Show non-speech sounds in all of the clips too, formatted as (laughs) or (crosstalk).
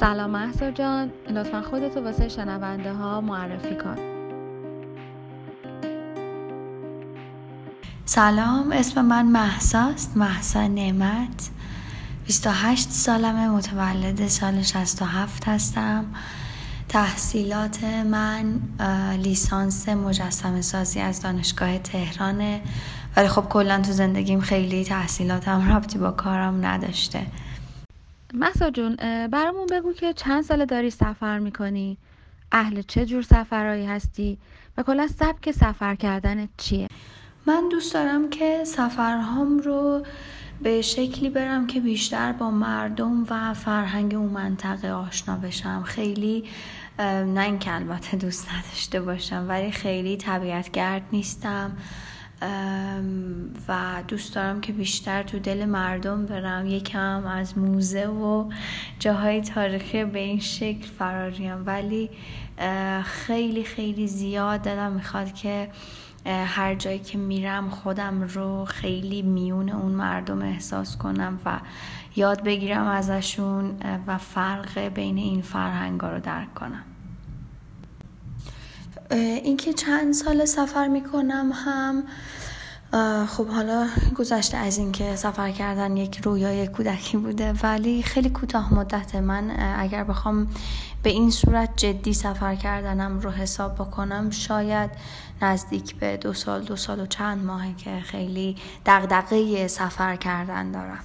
سلام محسا جان. لطفا خودتو واسه شنونده ها معرفی کن. سلام اسم من محساست محسا نعمت. 28 سالمه متولد سال 67 هستم. تحصیلات من لیسانس مجسم سازی از دانشگاه تهرانه. ولی خب کلا تو زندگیم خیلی تحصیلاتم ربطی با کارم نداشته. محسا جون برامون بگو که چند ساله داری سفر می‌کنی؟ اهل چه جور سفرهایی هستی؟ و کلا سبک سفر کردن چیه؟ من دوست دارم که سفرهام رو به شکلی برم که بیشتر با مردم و فرهنگ اون منطقه آشنا بشم. خیلی نه اینکه البته دوست نداشته باشم ولی خیلی طبیعتگرد نیستم. و دوست دارم که بیشتر تو دل مردم برم. یکم از موزه و جاهای تاریخی به این شکل فراریم. ولی خیلی خیلی زیاد دلم می‌خواد که هر جایی که میرم خودم رو خیلی میون اون مردم احساس کنم و یاد بگیرم ازشون و فرق بین این فرهنگا رو درک کنم. اینکه چند سال سفر می‌کنم هم خب حالا گذشته از اینکه سفر کردن یک رویای کودکی بوده ولی خیلی کوتاه مدت من اگر بخوام به این صورت جدی سفر کردنم رو حساب بکنم شاید نزدیک به دو سال دو سال و چند ماهه که خیلی دغدغه سفر کردن دارم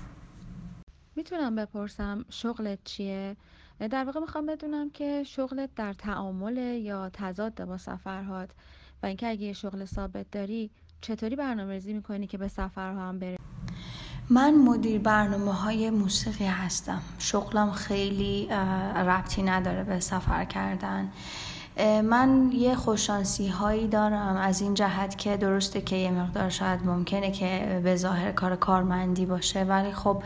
می‌تونم بپرسم شغلت چیه؟ در واقع می‌خوام بدونم که شغلت در تعامل یا تضاد با سفرهات و اینکه اگه یه شغل ثابت داری چطوری برنامه ریزی می‌کنی که به سفرها هم بری؟ من مدیر برنامه های موسیقی هستم شغلم خیلی ربطی نداره به سفر کردن من یه خوششانسی هایی دارم از این جهت که درسته که یه مقدار شاید ممکنه که به ظاهر کار کارمندی باشه ولی خب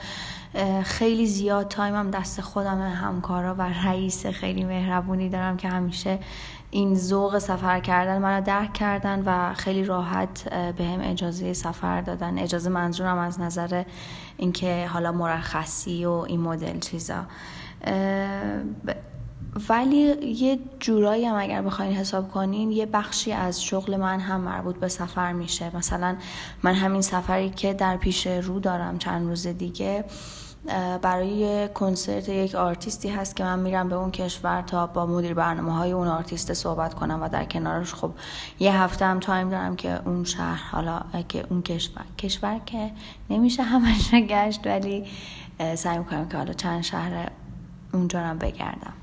خیلی زیاد تایمم دست خودم همکارا و رئیس خیلی مهربونی دارم که همیشه این ذوق سفر کردن منو درک کردن و خیلی راحت به اجازه سفر دادن. اجازه منظورم از نظر اینکه حالا مرخصی و این مدل چیزا. ولی یه جورایی هم اگر بخواین حساب کنین یه بخشی از شغل من هم مربوط به سفر میشه. مثلا من همین سفری که در پیش رو دارم چند روز دیگه برای کنسرت یک آرتیستی هست که من میرم به اون کشور تا با مدیر برنامه های اون آرتیست صحبت کنم و در کنارش خب یه هفته هم time دارم که اون شهر حالا که اون کشور کشور که نمیشه همش گشت ولی سعی می‌کنم که حالا چند شهر اونجا رو بگردم.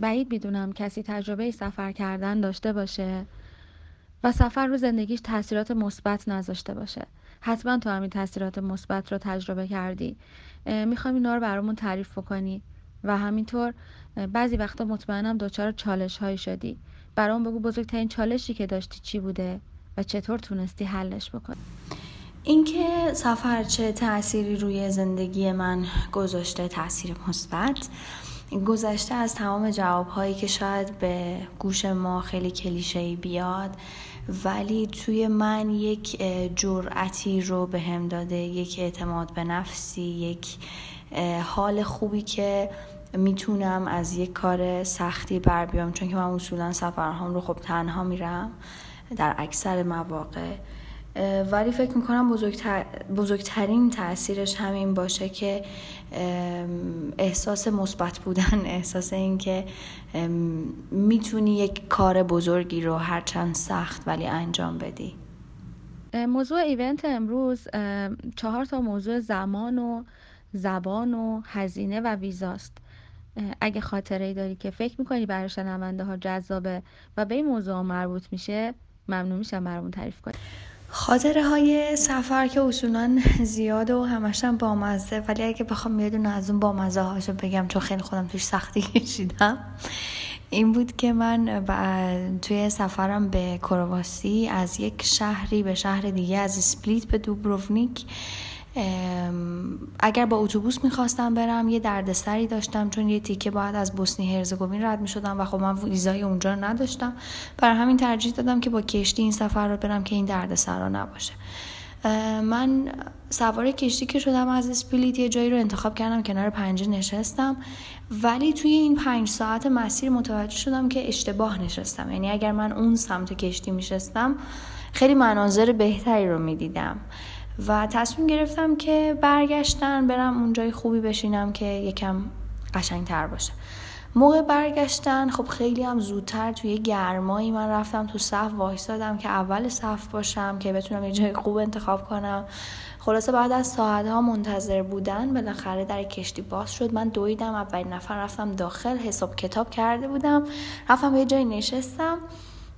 بعید می‌دونم کسی تجربه سفر کردن داشته باشه و سفر رو زندگیش تاثیرات مثبت نذاشته باشه. حتما تو همین تاثیرات مثبت رو تجربه کردی. می‌خوام اینا رو برامون تعریف بکنی. و همینطور بعضی وقتا مطمئنم دچار چالش هایی شدی. برام بگو بزرگترین چالشی که داشتی چی بوده و چطور تونستی حلش بکنی؟ اینکه سفر چه تأثیری روی زندگی من گذاشته تاثیر مثبت گذشته از تمام جواب هایی که شاید به گوش ما خیلی کلیشه بیاد ولی توی من یک جرأتی رو به هم داده یک اعتماد به نفسی یک حال خوبی که می‌تونم از یک کار سختی بر بیام. چون که من اصولا سفرهام رو خب تنها میرم در اکثر مواقع. ولی فکر می‌کنم بزرگتر، بزرگترین تاثیرش همین باشه که احساس مثبت بودن (laughs) احساس اینکه می‌تونی یک کار بزرگی رو هرچند سخت ولی انجام بدی. موضوع ایونت امروز چهار تا موضوع زمان و زبان و هزینه و ویزاست. اگه خاطره ای داری که فکر می‌کنی برای شنونده ها جذابه و به این موضوع مربوط میشه ممنون میشم برامون تعریف کنی. خاطره های سفر که اصولا زیاده و همشم بامزه ولی اگه بخوام یه دونه از اون بامزه هاشو بگم چون خیلی خودم توش سختی (laughs) کشیدم این بود که من توی سفرم به کرواسی از یک شهری به شهر دیگه از اسپلیت به دوبروونیک اگر با اتوبوس می‌خواستم برم یه دردسری داشتم چون یه تیکه باید از بوسنی هرزگوین رد می‌شدم و خب من ویزای اونجا رو نداشتم. برای همین ترجیح دادم که با کشتی این سفر رو برم که این دردسر نباشه. من سوار کشتی که شدم از اسپلیت یه جایی رو انتخاب کردم کنار پنجره نشستم. ولی توی این پنج ساعت مسیر متوجه شدم که اشتباه نشستم. یعنی اگر من اون سمت کشتی میشستم خیلی مناظر بهتری رو می‌دیدم. و تصمیم گرفتم که برگشتن برم اونجای خوبی بشینم که یکم قشنگتر باشه. موقع برگشتن خب خیلی هم زودتر توی گرمایی من رفتم تو صف وایستادم که اول صف باشم که بتونم یه جای خوب انتخاب کنم. خلاصه بعد از ساعت ها منتظر بودن بالاخره در کشتی باز شد. من دویدم اولین نفر رفتم داخل حساب کتاب کرده بودم. رفتم یه جایی نشستم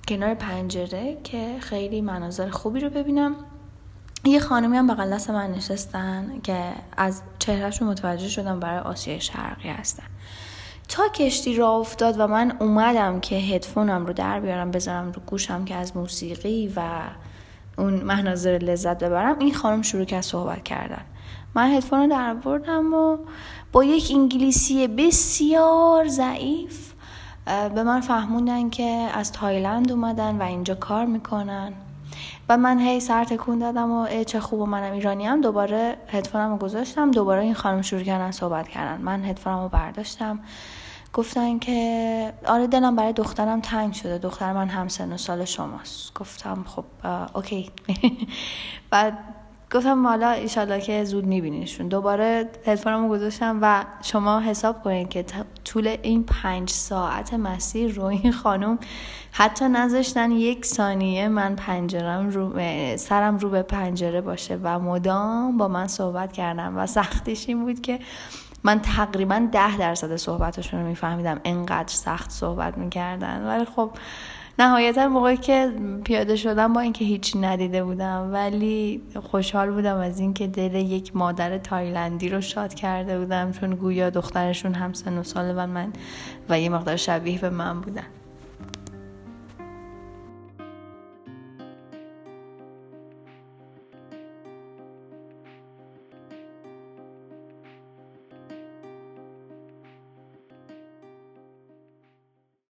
کنار پنجره که خیلی مناظر خوبی رو ببینم. یه خانمی هم بغل دست من نشستن که از چهرهشون متوجه شدم برای آسیای شرقی هستن. تا کشتی را افتاد و من اومدم که هدفونم رو در بیارم بذارم رو گوشم که از موسیقی و اون مناظر لذت ببرم. این خانم شروع کرد صحبت کردن. من هدفون رو در بردم و با یک انگلیسی بسیار ضعیف به من فهموندن که از تایلند اومدن و اینجا کار می‌کنن. و من هی سر تکون دادم و چه خوب و منم ایرانی هم دوباره هدفونم رو گذاشتم. دوباره این خانم شروع کردن صحبت کردن. من هدفونم رو برداشتم. گفتن که آره دلم برای دخترم تنگ شده. دختر من هم سن و سال شماست. گفتم خب OK. (laughs) بعد گفتم حالا ایشالله که زود میبینیشون دوباره هدفونمو گذاشتم و شما حساب کنید که طول این پنج ساعت مسیر رو این خانم حتی نذاشتن یک ثانیه من پنجرم رو سرم رو به پنجره باشه و مدام با من صحبت کردم و سختیش این بود که من تقریبا ده درصد صحبتشون رو میفهمیدم. انقدر سخت صحبت می‌کردن. ولی خب نهایتا موقعی که پیاده شدم با اینکه هیچی ندیده بودم ولی خوشحال بودم از اینکه دل یک مادر تایلندی رو شاد کرده بودم چون گویا دخترشون هم سن و سال و من و یه مقدار شبیه به من بودن.